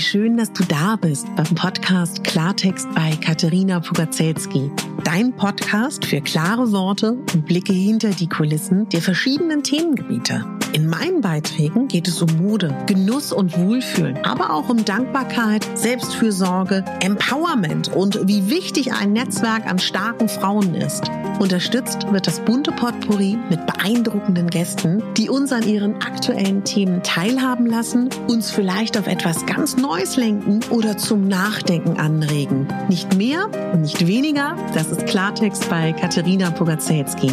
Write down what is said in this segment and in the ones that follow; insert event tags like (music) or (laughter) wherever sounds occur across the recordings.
Wie schön, dass du da bist beim Podcast Klartext bei Katharina Pugacelski. Dein Podcast für klare Worte und Blicke hinter die Kulissen der verschiedenen Themengebiete. In meinen Beiträgen geht es um Mode, Genuss und Wohlfühlen, aber auch um Dankbarkeit, Selbstfürsorge, Empowerment und wie wichtig ein Netzwerk an starken Frauen ist. Unterstützt wird das bunte Potpourri mit beeindruckenden Gästen, die uns an ihren aktuellen Themen teilhaben lassen, uns vielleicht auf etwas ganz Neues lenken oder zum Nachdenken anregen. Nicht mehr und nicht weniger, das ist Klartext bei Katharina Pogacelski.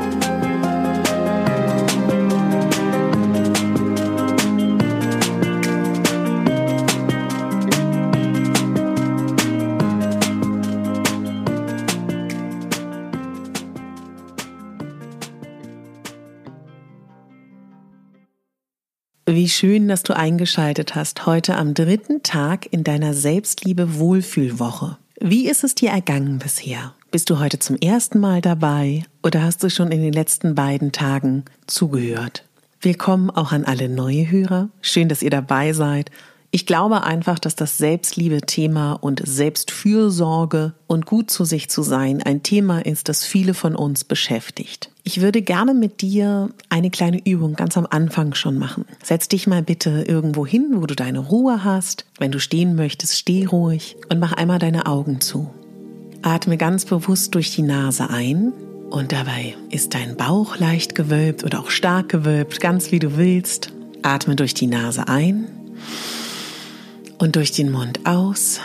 Wie schön, dass du eingeschaltet hast heute am dritten Tag in deiner Selbstliebe-Wohlfühlwoche. Wie ist es dir ergangen bisher? Bist du heute zum ersten Mal dabei oder hast du schon in den letzten beiden Tagen zugehört? Willkommen auch an alle neue Hörer. Schön, dass ihr dabei seid ich glaube einfach, dass das Selbstliebe-Thema und Selbstfürsorge und gut zu sich zu sein ein Thema ist, das viele von uns beschäftigt. Ich würde gerne mit dir eine kleine Übung ganz am Anfang schon machen. Setz dich mal bitte irgendwo hin, wo du deine Ruhe hast. Wenn du stehen möchtest, steh ruhig und mach einmal deine Augen zu. Atme ganz bewusst durch die Nase ein und dabei ist dein Bauch leicht gewölbt oder auch stark gewölbt, ganz wie du willst. Atme durch die Nase ein und durch den Mund aus.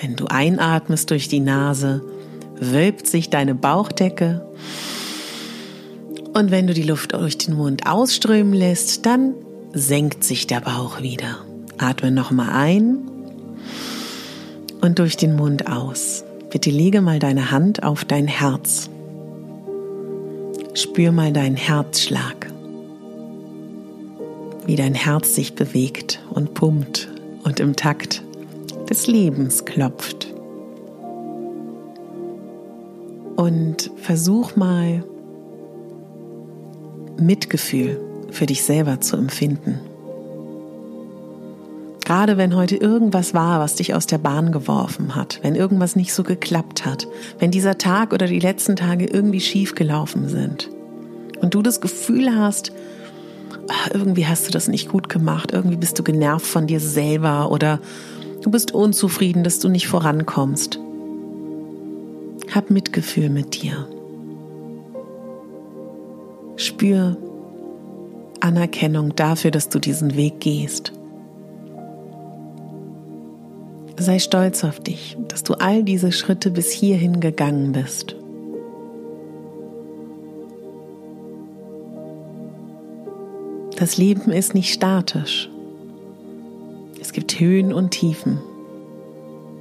Wenn du einatmest durch die Nase, wölbt sich deine Bauchdecke. Und wenn du die Luft durch den Mund ausströmen lässt, dann senkt sich der Bauch wieder. Atme nochmal ein und durch den Mund aus. Bitte lege mal deine Hand auf dein Herz. Spür mal deinen Herzschlag, wie dein Herz sich bewegt und pumpt und im Takt des Lebens klopft. Und versuch mal Mitgefühl für dich selber zu empfinden. Gerade wenn heute irgendwas war, was dich aus der Bahn geworfen hat, wenn irgendwas nicht so geklappt hat, wenn dieser Tag oder die letzten Tage irgendwie schief gelaufen sind und du das Gefühl hast, irgendwie hast du das nicht gut gemacht, irgendwie bist du genervt von dir selber oder du bist unzufrieden, dass du nicht vorankommst. Hab Mitgefühl mit dir. Spür Anerkennung dafür, dass du diesen Weg gehst. Sei stolz auf dich, dass du all diese Schritte bis hierhin gegangen bist. Das Leben ist nicht statisch. Es gibt Höhen und Tiefen.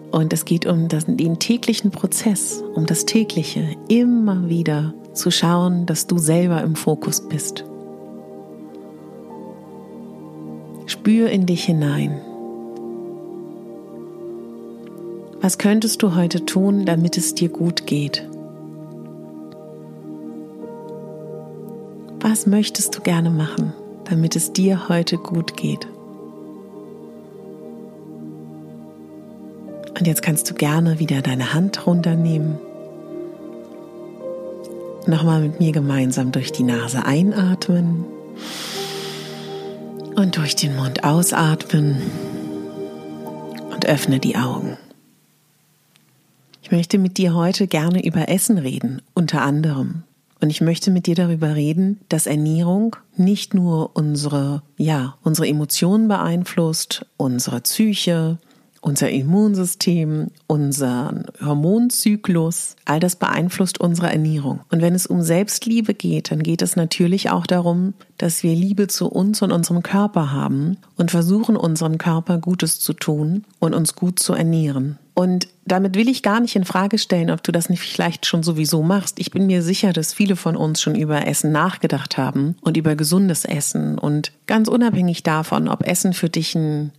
Und es geht um den täglichen Prozess, um das tägliche, immer wieder zu schauen, dass du selber im Fokus bist. Spür in dich hinein. Was könntest du heute tun, damit es dir gut geht? Was möchtest du gerne machen? Damit es dir heute gut geht. Und jetzt kannst du gerne wieder deine Hand runternehmen. Nochmal mit mir gemeinsam durch die Nase einatmen und durch den Mund ausatmen und öffne die Augen. Ich möchte mit dir heute gerne über Essen reden, unter anderem. Und ich möchte mit dir darüber reden, dass Ernährung nicht nur unsere, ja, unsere Emotionen beeinflusst, unsere Psyche, unser Immunsystem, unseren Hormonzyklus, all das beeinflusst unsere Ernährung. Und wenn es um Selbstliebe geht, dann geht es natürlich auch darum, dass wir Liebe zu uns und unserem Körper haben und versuchen, unserem Körper Gutes zu tun und uns gut zu ernähren. Und damit will ich gar nicht in Frage stellen, ob du das nicht vielleicht schon sowieso machst. Ich bin mir sicher, dass viele von uns schon über Essen nachgedacht haben und über gesundes Essen. Und ganz unabhängig davon, ob Essen für dich einen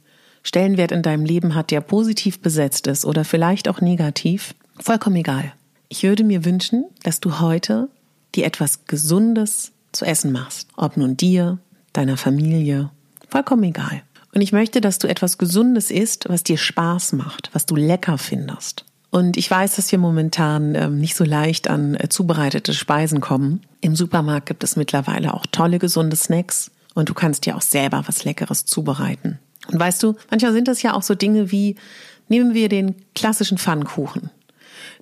Stellenwert in deinem Leben hat, der positiv besetzt ist oder vielleicht auch negativ, vollkommen egal. Ich würde mir wünschen, dass du heute dir etwas Gesundes zu essen machst. Ob nun dir, deiner Familie, vollkommen egal. Und ich möchte, dass du etwas Gesundes isst, was dir Spaß macht, was du lecker findest. Und ich weiß, dass wir momentan ähm, nicht so leicht an äh, zubereitete Speisen kommen. Im Supermarkt gibt es mittlerweile auch tolle, gesunde Snacks und du kannst dir auch selber was Leckeres zubereiten. Und weißt du, manchmal sind das ja auch so Dinge wie, nehmen wir den klassischen Pfannkuchen.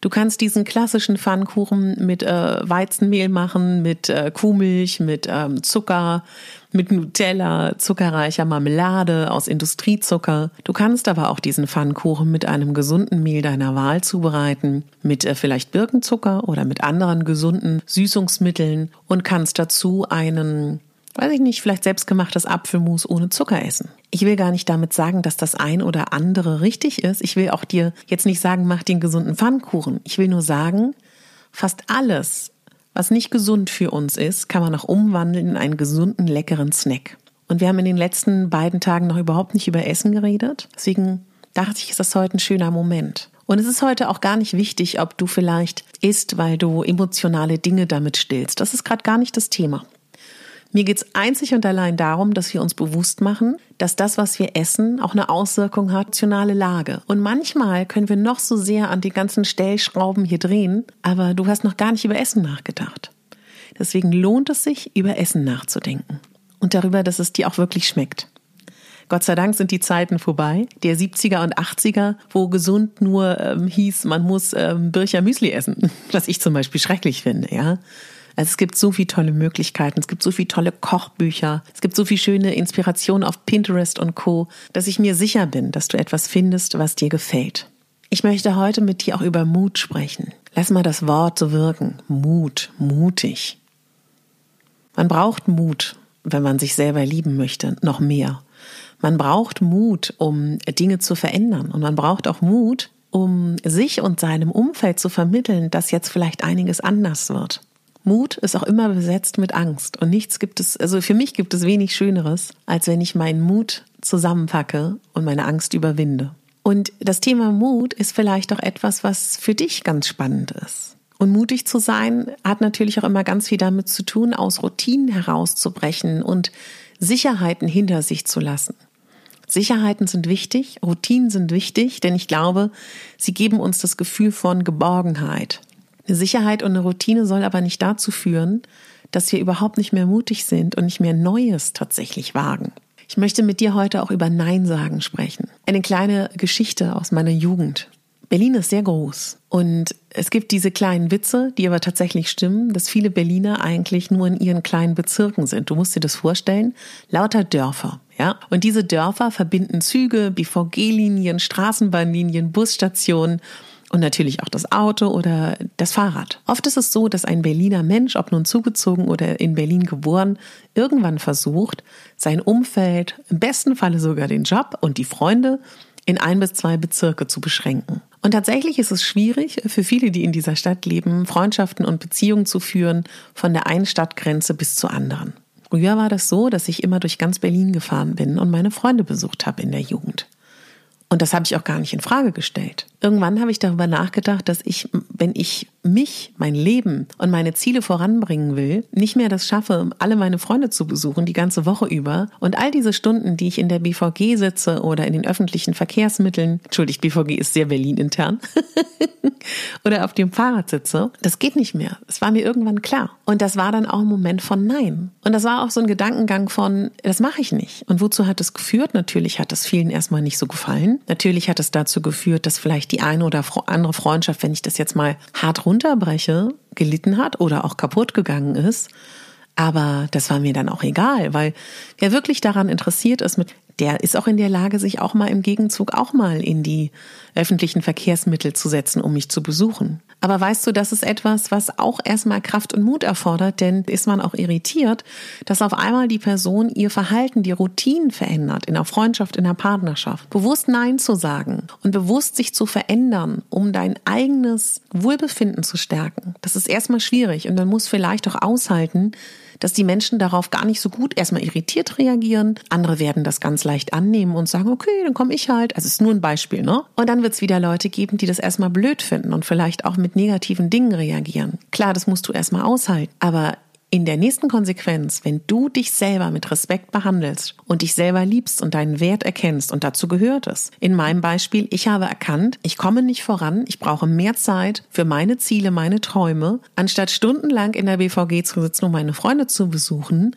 Du kannst diesen klassischen Pfannkuchen mit äh, Weizenmehl machen, mit äh, Kuhmilch, mit ähm, Zucker, mit Nutella, zuckerreicher Marmelade aus Industriezucker. Du kannst aber auch diesen Pfannkuchen mit einem gesunden Mehl deiner Wahl zubereiten, mit äh, vielleicht Birkenzucker oder mit anderen gesunden Süßungsmitteln und kannst dazu einen weiß ich nicht, vielleicht selbstgemachtes Apfelmus ohne Zucker essen. Ich will gar nicht damit sagen, dass das ein oder andere richtig ist. Ich will auch dir jetzt nicht sagen, mach den gesunden Pfannkuchen. Ich will nur sagen, fast alles, was nicht gesund für uns ist, kann man auch umwandeln in einen gesunden, leckeren Snack. Und wir haben in den letzten beiden Tagen noch überhaupt nicht über Essen geredet. Deswegen dachte ich, ist das heute ein schöner Moment. Und es ist heute auch gar nicht wichtig, ob du vielleicht isst, weil du emotionale Dinge damit stillst. Das ist gerade gar nicht das Thema. Mir geht es einzig und allein darum, dass wir uns bewusst machen, dass das, was wir essen, auch eine Auswirkung hat, nationale Lage. Und manchmal können wir noch so sehr an die ganzen Stellschrauben hier drehen, aber du hast noch gar nicht über Essen nachgedacht. Deswegen lohnt es sich, über Essen nachzudenken. Und darüber, dass es dir auch wirklich schmeckt. Gott sei Dank sind die Zeiten vorbei, der 70er und 80er, wo gesund nur ähm, hieß, man muss ähm, Bircher Müsli essen, (laughs) was ich zum Beispiel schrecklich finde, ja. Also es gibt so viele tolle Möglichkeiten, es gibt so viele tolle Kochbücher, es gibt so viel schöne Inspiration auf Pinterest und Co, dass ich mir sicher bin, dass du etwas findest, was dir gefällt. Ich möchte heute mit dir auch über Mut sprechen. Lass mal das Wort so wirken. Mut, mutig. Man braucht Mut, wenn man sich selber lieben möchte, noch mehr. Man braucht Mut, um Dinge zu verändern. Und man braucht auch Mut, um sich und seinem Umfeld zu vermitteln, dass jetzt vielleicht einiges anders wird. Mut ist auch immer besetzt mit Angst. Und nichts gibt es, also für mich gibt es wenig Schöneres, als wenn ich meinen Mut zusammenpacke und meine Angst überwinde. Und das Thema Mut ist vielleicht auch etwas, was für dich ganz spannend ist. Und mutig zu sein hat natürlich auch immer ganz viel damit zu tun, aus Routinen herauszubrechen und Sicherheiten hinter sich zu lassen. Sicherheiten sind wichtig, Routinen sind wichtig, denn ich glaube, sie geben uns das Gefühl von Geborgenheit. Eine Sicherheit und eine Routine soll aber nicht dazu führen, dass wir überhaupt nicht mehr mutig sind und nicht mehr Neues tatsächlich wagen. Ich möchte mit dir heute auch über Nein sagen sprechen. Eine kleine Geschichte aus meiner Jugend. Berlin ist sehr groß und es gibt diese kleinen Witze, die aber tatsächlich stimmen, dass viele Berliner eigentlich nur in ihren kleinen Bezirken sind. Du musst dir das vorstellen, lauter Dörfer, ja? Und diese Dörfer verbinden Züge, BVG-Linien, Straßenbahnlinien, Busstationen und natürlich auch das Auto oder das Fahrrad. Oft ist es so, dass ein Berliner Mensch, ob nun zugezogen oder in Berlin geboren, irgendwann versucht, sein Umfeld, im besten Falle sogar den Job und die Freunde in ein bis zwei Bezirke zu beschränken. Und tatsächlich ist es schwierig für viele, die in dieser Stadt leben, Freundschaften und Beziehungen zu führen von der einen Stadtgrenze bis zur anderen. Früher war das so, dass ich immer durch ganz Berlin gefahren bin und meine Freunde besucht habe in der Jugend. Und das habe ich auch gar nicht in Frage gestellt. Irgendwann habe ich darüber nachgedacht, dass ich, wenn ich mich, mein Leben und meine Ziele voranbringen will, nicht mehr das schaffe, alle meine Freunde zu besuchen, die ganze Woche über. Und all diese Stunden, die ich in der BVG sitze oder in den öffentlichen Verkehrsmitteln, entschuldigt, BVG ist sehr Berlin intern, (laughs) oder auf dem Fahrrad sitze, das geht nicht mehr. Das war mir irgendwann klar. Und das war dann auch ein Moment von Nein. Und das war auch so ein Gedankengang von, das mache ich nicht. Und wozu hat es geführt? Natürlich hat es vielen erstmal nicht so gefallen. Natürlich hat es dazu geführt, dass vielleicht die eine oder andere Freundschaft, wenn ich das jetzt mal hart runterbreche, gelitten hat oder auch kaputt gegangen ist. Aber das war mir dann auch egal, weil wer wirklich daran interessiert ist, mit der ist auch in der Lage, sich auch mal im Gegenzug auch mal in die öffentlichen Verkehrsmittel zu setzen, um mich zu besuchen. Aber weißt du, das ist etwas, was auch erstmal Kraft und Mut erfordert, denn ist man auch irritiert, dass auf einmal die Person ihr Verhalten, die Routinen verändert, in der Freundschaft, in der Partnerschaft. Bewusst Nein zu sagen und bewusst sich zu verändern, um dein eigenes Wohlbefinden zu stärken. Das ist erstmal schwierig und man muss vielleicht auch aushalten, dass die Menschen darauf gar nicht so gut erstmal irritiert reagieren. Andere werden das ganz leicht annehmen und sagen, okay, dann komme ich halt. Also es ist nur ein Beispiel, ne? Und dann wird es wieder Leute geben, die das erstmal blöd finden und vielleicht auch mit negativen Dingen reagieren. Klar, das musst du erstmal aushalten. Aber in der nächsten Konsequenz, wenn du dich selber mit Respekt behandelst und dich selber liebst und deinen Wert erkennst, und dazu gehört es. In meinem Beispiel, ich habe erkannt, ich komme nicht voran, ich brauche mehr Zeit für meine Ziele, meine Träume, anstatt stundenlang in der BVG zu sitzen, um meine Freunde zu besuchen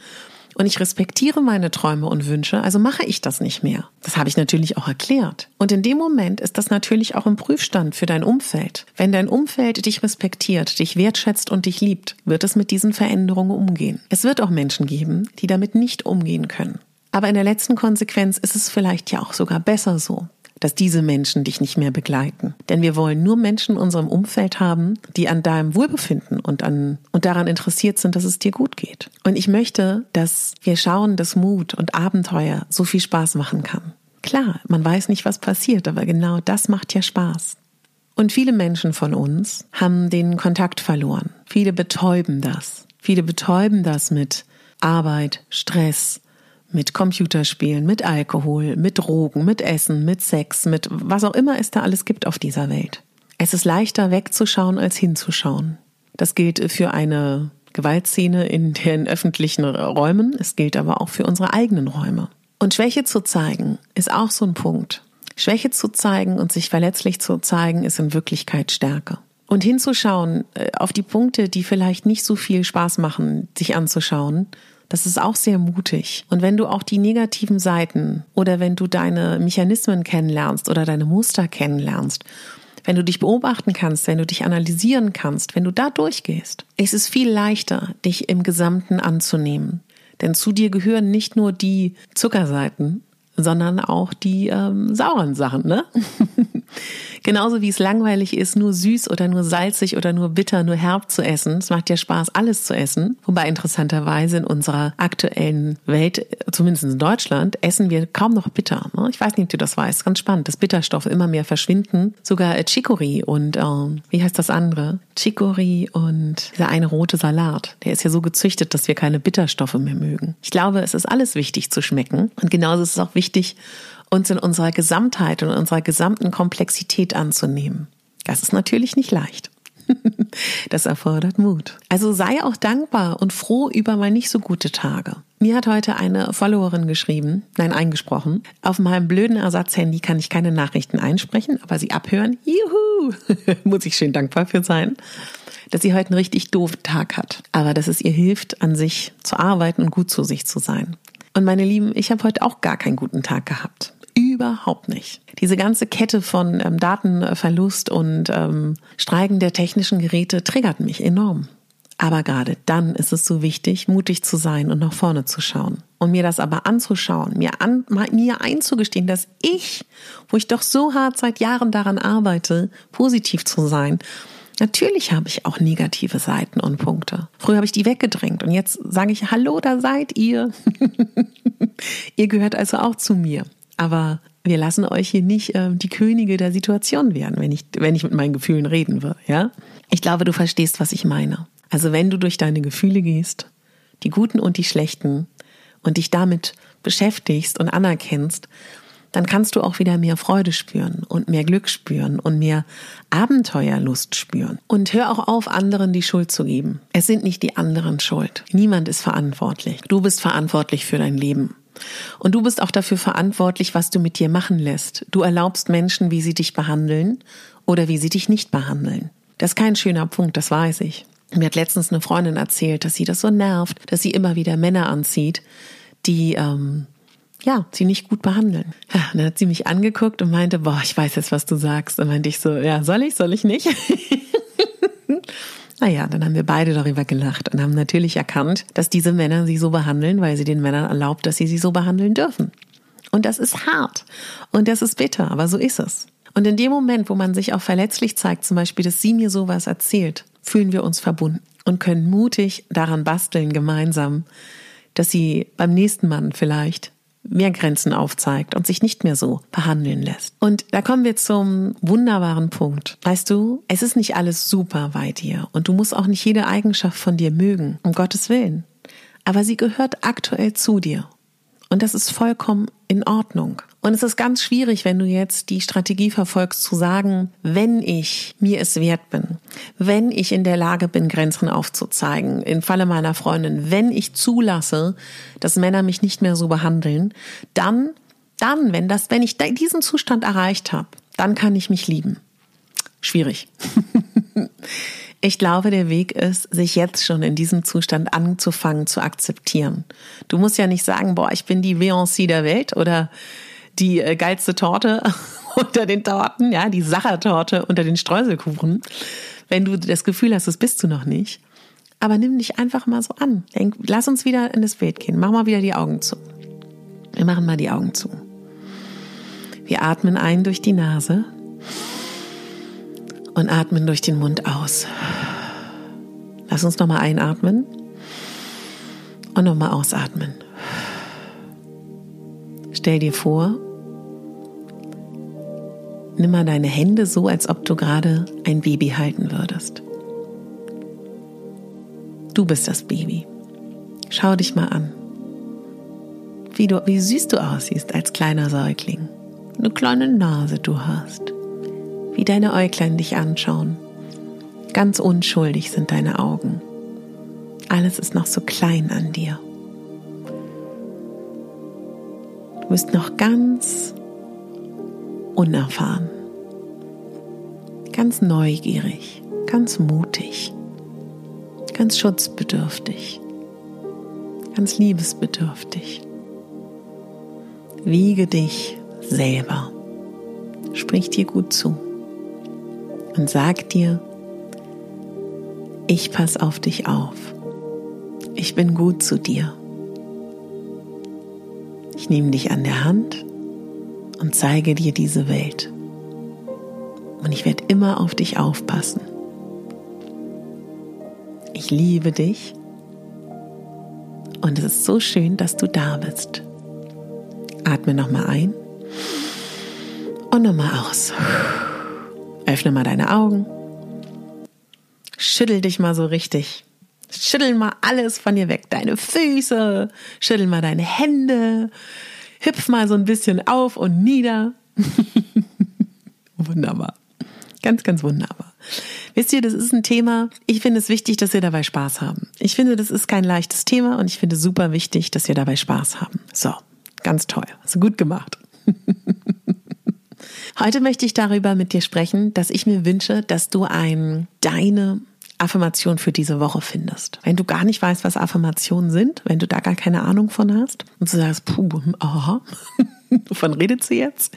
und ich respektiere meine Träume und Wünsche, also mache ich das nicht mehr. Das habe ich natürlich auch erklärt. Und in dem Moment ist das natürlich auch ein Prüfstand für dein Umfeld. Wenn dein Umfeld dich respektiert, dich wertschätzt und dich liebt, wird es mit diesen Veränderungen umgehen. Es wird auch Menschen geben, die damit nicht umgehen können. Aber in der letzten Konsequenz ist es vielleicht ja auch sogar besser so dass diese Menschen dich nicht mehr begleiten. Denn wir wollen nur Menschen in unserem Umfeld haben, die an deinem Wohlbefinden und an, und daran interessiert sind, dass es dir gut geht. Und ich möchte, dass wir schauen, dass Mut und Abenteuer so viel Spaß machen kann. Klar, man weiß nicht, was passiert, aber genau das macht ja Spaß. Und viele Menschen von uns haben den Kontakt verloren. Viele betäuben das. Viele betäuben das mit Arbeit, Stress, mit Computerspielen, mit Alkohol, mit Drogen, mit Essen, mit Sex, mit was auch immer es da alles gibt auf dieser Welt. Es ist leichter wegzuschauen als hinzuschauen. Das gilt für eine Gewaltszene in den öffentlichen Räumen, es gilt aber auch für unsere eigenen Räume. Und Schwäche zu zeigen ist auch so ein Punkt. Schwäche zu zeigen und sich verletzlich zu zeigen ist in Wirklichkeit Stärke. Und hinzuschauen äh, auf die Punkte, die vielleicht nicht so viel Spaß machen, sich anzuschauen, das ist auch sehr mutig. Und wenn du auch die negativen Seiten oder wenn du deine Mechanismen kennenlernst oder deine Muster kennenlernst, wenn du dich beobachten kannst, wenn du dich analysieren kannst, wenn du da durchgehst, ist es viel leichter, dich im Gesamten anzunehmen. Denn zu dir gehören nicht nur die Zuckerseiten, sondern auch die ähm, sauren Sachen, ne? (laughs) Genauso wie es langweilig ist, nur süß oder nur salzig oder nur bitter, nur herb zu essen. Es macht ja Spaß, alles zu essen. Wobei interessanterweise in unserer aktuellen Welt, zumindest in Deutschland, essen wir kaum noch bitter. Ne? Ich weiß nicht, ob du das weißt. Ganz spannend, dass Bitterstoffe immer mehr verschwinden. Sogar äh, Chicory und äh, wie heißt das andere? Chicory und dieser eine rote Salat. Der ist ja so gezüchtet, dass wir keine Bitterstoffe mehr mögen. Ich glaube, es ist alles wichtig zu schmecken. Und genauso ist es auch wichtig, uns in unserer Gesamtheit und unserer gesamten Komplexität anzunehmen. Das ist natürlich nicht leicht. (laughs) Das erfordert Mut. Also sei auch dankbar und froh über mal nicht so gute Tage. Mir hat heute eine Followerin geschrieben, nein, eingesprochen. Auf meinem blöden Ersatzhandy kann ich keine Nachrichten einsprechen, aber sie abhören. Juhu! (laughs) Muss ich schön dankbar für sein, dass sie heute einen richtig doofen Tag hat. Aber dass es ihr hilft, an sich zu arbeiten und gut zu sich zu sein. Und meine Lieben, ich habe heute auch gar keinen guten Tag gehabt. Überhaupt nicht. Diese ganze Kette von ähm, Datenverlust und ähm, Streiken der technischen Geräte triggert mich enorm. Aber gerade dann ist es so wichtig, mutig zu sein und nach vorne zu schauen. Und mir das aber anzuschauen, mir, an, mir einzugestehen, dass ich, wo ich doch so hart seit Jahren daran arbeite, positiv zu sein, Natürlich habe ich auch negative Seiten und Punkte. Früher habe ich die weggedrängt und jetzt sage ich, hallo, da seid ihr. (laughs) ihr gehört also auch zu mir. Aber wir lassen euch hier nicht äh, die Könige der Situation werden, wenn ich, wenn ich mit meinen Gefühlen reden würde, ja? Ich glaube, du verstehst, was ich meine. Also wenn du durch deine Gefühle gehst, die guten und die schlechten, und dich damit beschäftigst und anerkennst, dann kannst du auch wieder mehr Freude spüren und mehr Glück spüren und mehr Abenteuerlust spüren. Und hör auch auf, anderen die Schuld zu geben. Es sind nicht die anderen schuld. Niemand ist verantwortlich. Du bist verantwortlich für dein Leben. Und du bist auch dafür verantwortlich, was du mit dir machen lässt. Du erlaubst Menschen, wie sie dich behandeln oder wie sie dich nicht behandeln. Das ist kein schöner Punkt, das weiß ich. Mir hat letztens eine Freundin erzählt, dass sie das so nervt, dass sie immer wieder Männer anzieht, die ähm, ja, sie nicht gut behandeln. Ja, dann hat sie mich angeguckt und meinte, boah, ich weiß jetzt, was du sagst. Und meinte ich so, ja, soll ich, soll ich nicht? (laughs) Naja, dann haben wir beide darüber gelacht und haben natürlich erkannt, dass diese Männer sie so behandeln, weil sie den Männern erlaubt, dass sie sie so behandeln dürfen. Und das ist hart und das ist bitter, aber so ist es. Und in dem Moment, wo man sich auch verletzlich zeigt, zum Beispiel, dass sie mir sowas erzählt, fühlen wir uns verbunden und können mutig daran basteln gemeinsam, dass sie beim nächsten Mann vielleicht mehr Grenzen aufzeigt und sich nicht mehr so behandeln lässt. Und da kommen wir zum wunderbaren Punkt. Weißt du, es ist nicht alles super bei dir und du musst auch nicht jede Eigenschaft von dir mögen, um Gottes Willen. Aber sie gehört aktuell zu dir. Und das ist vollkommen in Ordnung. Und es ist ganz schwierig, wenn du jetzt die Strategie verfolgst, zu sagen, wenn ich mir es wert bin, wenn ich in der Lage bin, Grenzen aufzuzeigen, im Falle meiner Freundin, wenn ich zulasse, dass Männer mich nicht mehr so behandeln, dann, dann, wenn das, wenn ich diesen Zustand erreicht habe, dann kann ich mich lieben. Schwierig. (laughs) Ich glaube, der Weg ist, sich jetzt schon in diesem Zustand anzufangen zu akzeptieren. Du musst ja nicht sagen, boah, ich bin die Beyoncé der Welt oder die äh, geilste Torte (laughs) unter den Torten, ja, die Sachertorte unter den Streuselkuchen. Wenn du das Gefühl hast, das bist du noch nicht. Aber nimm dich einfach mal so an. Denk, lass uns wieder in das Bild gehen. Mach mal wieder die Augen zu. Wir machen mal die Augen zu. Wir atmen ein durch die Nase und atmen durch den Mund aus. Lass uns nochmal einatmen und nochmal ausatmen. Stell dir vor, nimm mal deine Hände so, als ob du gerade ein Baby halten würdest. Du bist das Baby. Schau dich mal an. Wie, du, wie süß du aussiehst als kleiner Säugling. Eine kleine Nase du hast wie deine Äuglein dich anschauen. Ganz unschuldig sind deine Augen. Alles ist noch so klein an dir. Du bist noch ganz unerfahren, ganz neugierig, ganz mutig, ganz schutzbedürftig, ganz liebesbedürftig. Wiege dich selber. Sprich dir gut zu und sag dir, ich pass auf dich auf. Ich bin gut zu dir. Ich nehme dich an der Hand und zeige dir diese Welt. Und ich werde immer auf dich aufpassen. Ich liebe dich und es ist so schön, dass du da bist. Atme nochmal ein und nochmal aus. Öffne mal deine Augen. Schüttel dich mal so richtig. Schüttel mal alles von dir weg. Deine Füße. Schüttel mal deine Hände. Hüpf mal so ein bisschen auf und nieder. (laughs) wunderbar. Ganz, ganz wunderbar. Wisst ihr, das ist ein Thema, ich finde es wichtig, dass wir dabei Spaß haben. Ich finde, das ist kein leichtes Thema und ich finde es super wichtig, dass wir dabei Spaß haben. So, ganz toll. Hast du gut gemacht. (laughs) Heute möchte ich darüber mit dir sprechen, dass ich mir wünsche, dass du ein deine Affirmation für diese Woche findest. Wenn du gar nicht weißt, was Affirmationen sind, wenn du da gar keine Ahnung von hast und du sagst, puh, aha, (laughs) wovon redet sie jetzt?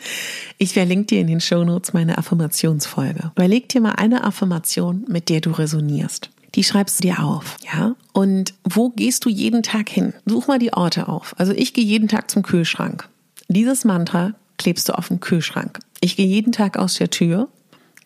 Ich verlinke dir in den Show Notes meine Affirmationsfolge. Überleg dir mal eine Affirmation, mit der du resonierst. Die schreibst du dir auf, ja? Und wo gehst du jeden Tag hin? Such mal die Orte auf. Also ich gehe jeden Tag zum Kühlschrank. Dieses Mantra klebst du auf den Kühlschrank. Ich gehe jeden Tag aus der Tür,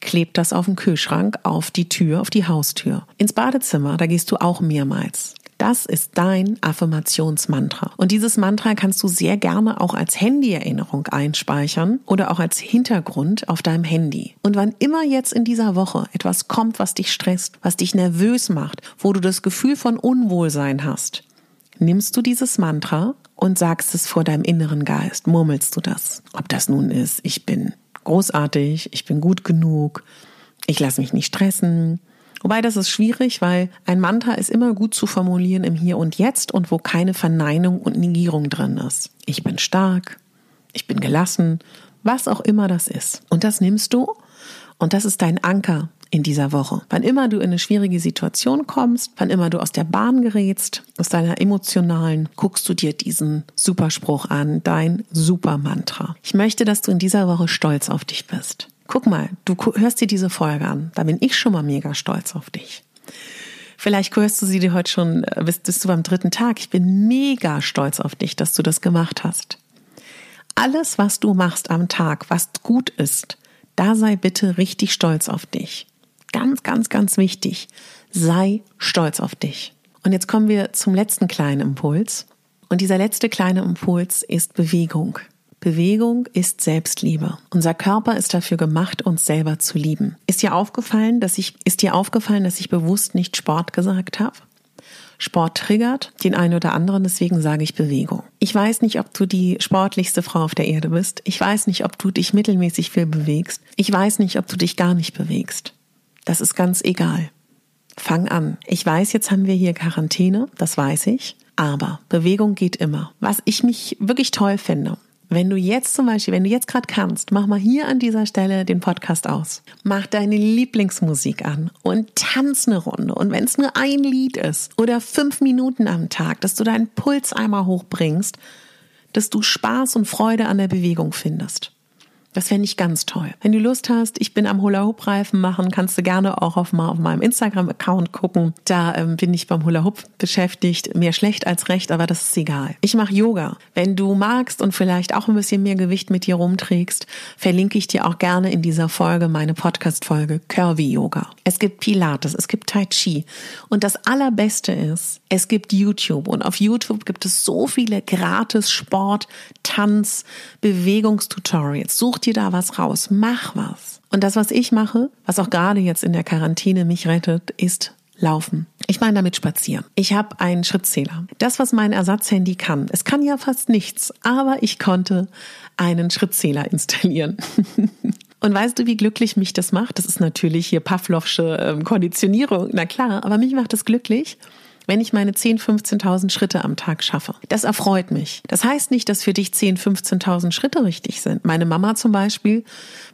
kleb das auf den Kühlschrank, auf die Tür, auf die Haustür. Ins Badezimmer, da gehst du auch mehrmals. Das ist dein Affirmationsmantra. Und dieses Mantra kannst du sehr gerne auch als Handyerinnerung einspeichern oder auch als Hintergrund auf deinem Handy. Und wann immer jetzt in dieser Woche etwas kommt, was dich stresst, was dich nervös macht, wo du das Gefühl von Unwohlsein hast, nimmst du dieses Mantra und sagst es vor deinem inneren Geist, murmelst du das. Ob das nun ist, ich bin großartig, ich bin gut genug, ich lasse mich nicht stressen. Wobei das ist schwierig, weil ein Mantra ist immer gut zu formulieren im Hier und Jetzt und wo keine Verneinung und Negierung drin ist. Ich bin stark, ich bin gelassen, was auch immer das ist. Und das nimmst du und das ist dein Anker in dieser Woche. Wann immer du in eine schwierige Situation kommst, wann immer du aus der Bahn gerätst, aus deiner emotionalen, guckst du dir diesen Superspruch an, dein Supermantra. Ich möchte, dass du in dieser Woche stolz auf dich bist. Guck mal, du hörst dir diese Folge an. Da bin ich schon mal mega stolz auf dich. Vielleicht hörst du sie dir heute schon, äh, bist, bist du beim dritten Tag. Ich bin mega stolz auf dich, dass du das gemacht hast. alles, was du machst am Tag, was gut ist, da sei bitte richtig stolz auf dich. Ganz, ganz, ganz wichtig. Sei stolz auf dich. Und jetzt kommen wir zum letzten kleinen Impuls. Und dieser letzte kleine Impuls ist Bewegung. Bewegung ist Selbstliebe. Unser Körper ist dafür gemacht, uns selber zu lieben. Ist dir aufgefallen, dass ich, ist dir aufgefallen, dass ich bewusst nicht Sport gesagt habe? Sport triggert den einen oder anderen, deswegen sage ich Bewegung. Ich weiß nicht, ob du die sportlichste Frau auf der Erde bist. Ich weiß nicht, ob du dich mittelmäßig viel bewegst. Ich weiß nicht, ob du dich gar nicht bewegst. Das ist ganz egal. Fang an. Ich weiß, jetzt haben wir hier Quarantäne, das weiß ich. Aber Bewegung geht immer. Was ich mich wirklich toll finde, wenn du jetzt zum Beispiel, wenn du jetzt gerade kannst, mach mal hier an dieser Stelle den Podcast aus. Mach deine Lieblingsmusik an und tanz eine Runde. Und wenn es nur ein Lied ist oder fünf Minuten am Tag, dass du deinen Puls einmal hochbringst, dass du Spaß und Freude an der Bewegung findest. Das fände ich ganz toll. Wenn du Lust hast, ich bin am Hula-Hoop-Reifen machen, kannst du gerne auch auf, mal auf meinem Instagram-Account gucken. Da ähm, bin ich beim Hula-Hoop beschäftigt. Mehr schlecht als recht, aber das ist egal. Ich mache Yoga. Wenn du magst und vielleicht auch ein bisschen mehr Gewicht mit dir rumträgst, verlinke ich dir auch gerne in dieser Folge meine Podcast-Folge Curvy Yoga. Es gibt Pilates, es gibt Tai Chi. Und das Allerbeste ist, es gibt YouTube. Und auf YouTube gibt es so viele gratis Sport, Tanz, Bewegungstutorials. Such dir da was raus, mach was. Und das, was ich mache, was auch gerade jetzt in der Quarantäne mich rettet, ist Laufen. Ich meine damit spazieren. Ich habe einen Schrittzähler. Das, was mein Ersatzhandy kann. Es kann ja fast nichts, aber ich konnte einen Schrittzähler installieren. (laughs) Und weißt du, wie glücklich mich das macht? Das ist natürlich hier Pavlovsche ähm, Konditionierung, na klar, aber mich macht es glücklich, wenn ich meine 10, 15.000 Schritte am Tag schaffe. Das erfreut mich. Das heißt nicht, dass für dich 10, 15.000 Schritte richtig sind. Meine Mama zum Beispiel,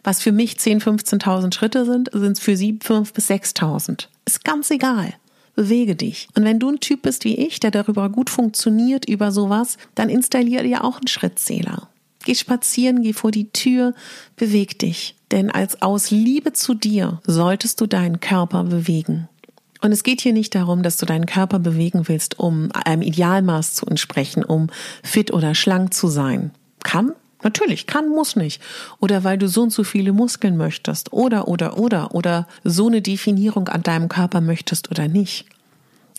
was für mich 10, 15.000 Schritte sind, sind für sie 5 bis 6.000. Ist ganz egal. Bewege dich. Und wenn du ein Typ bist wie ich, der darüber gut funktioniert, über sowas, dann installiere dir auch einen Schrittzähler. Geh spazieren, geh vor die Tür, beweg dich. Denn als aus Liebe zu dir solltest du deinen Körper bewegen. Und es geht hier nicht darum, dass du deinen Körper bewegen willst, um einem Idealmaß zu entsprechen, um fit oder schlank zu sein. Kann? Natürlich, kann, muss nicht. Oder weil du so und so viele Muskeln möchtest. Oder, oder, oder. Oder so eine Definierung an deinem Körper möchtest oder nicht.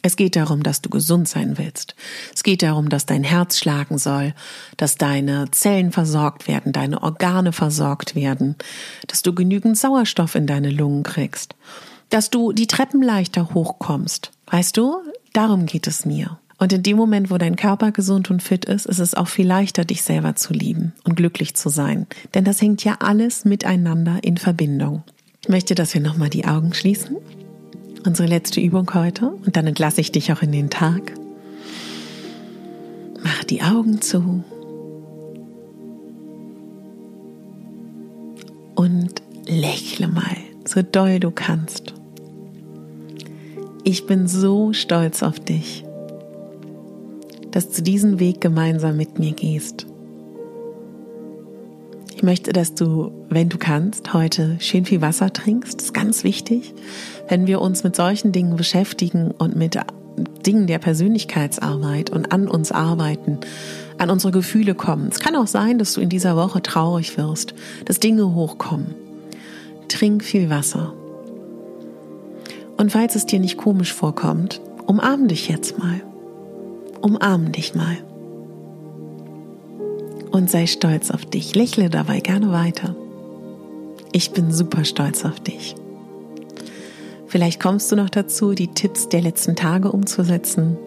Es geht darum, dass du gesund sein willst. Es geht darum, dass dein Herz schlagen soll, dass deine Zellen versorgt werden, deine Organe versorgt werden, dass du genügend Sauerstoff in deine Lungen kriegst dass du die Treppen leichter hochkommst. Weißt du, darum geht es mir. Und in dem Moment, wo dein Körper gesund und fit ist, ist es auch viel leichter, dich selber zu lieben und glücklich zu sein. Denn das hängt ja alles miteinander in Verbindung. Ich möchte, dass wir nochmal die Augen schließen. Unsere letzte Übung heute. Und dann entlasse ich dich auch in den Tag. Mach die Augen zu. Und lächle mal, so doll du kannst. Ich bin so stolz auf dich, dass du diesen Weg gemeinsam mit mir gehst. Ich möchte, dass du, wenn du kannst, heute schön viel Wasser trinkst. Das ist ganz wichtig, wenn wir uns mit solchen Dingen beschäftigen und mit Dingen der Persönlichkeitsarbeit und an uns arbeiten, an unsere Gefühle kommen. Es kann auch sein, dass du in dieser Woche traurig wirst, dass Dinge hochkommen. Trink viel Wasser. Und falls es dir nicht komisch vorkommt, umarm dich jetzt mal. Umarm dich mal. Und sei stolz auf dich. Lächle dabei gerne weiter. Ich bin super stolz auf dich. Vielleicht kommst du noch dazu, die Tipps der letzten Tage umzusetzen,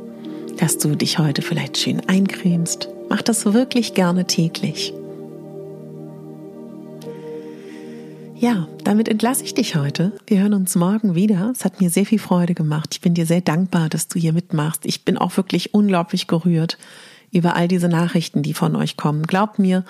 dass du dich heute vielleicht schön eincremst. Mach das wirklich gerne täglich. Ja, damit entlasse ich dich heute. Wir hören uns morgen wieder. Es hat mir sehr viel Freude gemacht. Ich bin dir sehr dankbar, dass du hier mitmachst. Ich bin auch wirklich unglaublich gerührt über all diese Nachrichten, die von euch kommen. Glaubt mir,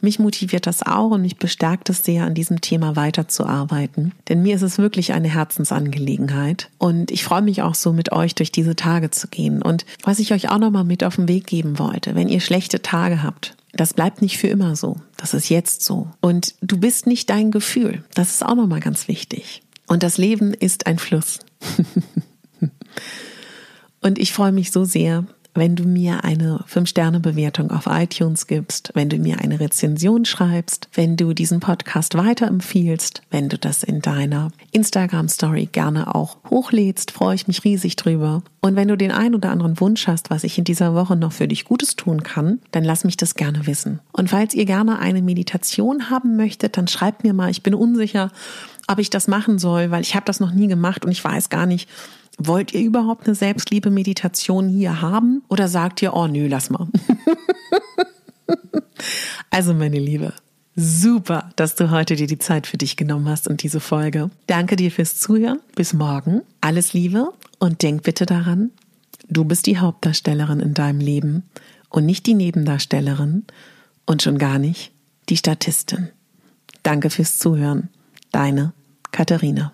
mich motiviert das auch und mich bestärkt es sehr, an diesem Thema weiterzuarbeiten. Denn mir ist es wirklich eine Herzensangelegenheit. Und ich freue mich auch so, mit euch durch diese Tage zu gehen. Und was ich euch auch nochmal mit auf den Weg geben wollte, wenn ihr schlechte Tage habt, das bleibt nicht für immer so. Das ist jetzt so. Und du bist nicht dein Gefühl. Das ist auch nochmal ganz wichtig. Und das Leben ist ein Fluss. (laughs) und ich freue mich so sehr, wenn du mir eine 5-Sterne-Bewertung auf iTunes gibst, wenn du mir eine Rezension schreibst, wenn du diesen Podcast weiterempfiehlst, wenn du das in deiner Instagram-Story gerne auch hochlädst, freue ich mich riesig drüber. Und wenn du den einen oder anderen Wunsch hast, was ich in dieser Woche noch für dich Gutes tun kann, dann lass mich das gerne wissen. Und falls ihr gerne eine Meditation haben möchtet, dann schreibt mir mal, ich bin unsicher, ob ich das machen soll, weil ich habe das noch nie gemacht und ich weiß gar nicht, wollt ihr überhaupt eine Selbstliebe-Meditation hier haben oder sagt ihr, oh nö, lass mal. (laughs) also meine Liebe, super, dass du heute dir die Zeit für dich genommen hast und diese Folge. Danke dir fürs Zuhören. Bis morgen. Alles Liebe und denk bitte daran, du bist die Hauptdarstellerin in deinem Leben und nicht die Nebendarstellerin und schon gar nicht die Statistin. Danke fürs Zuhören. Deine Katharina.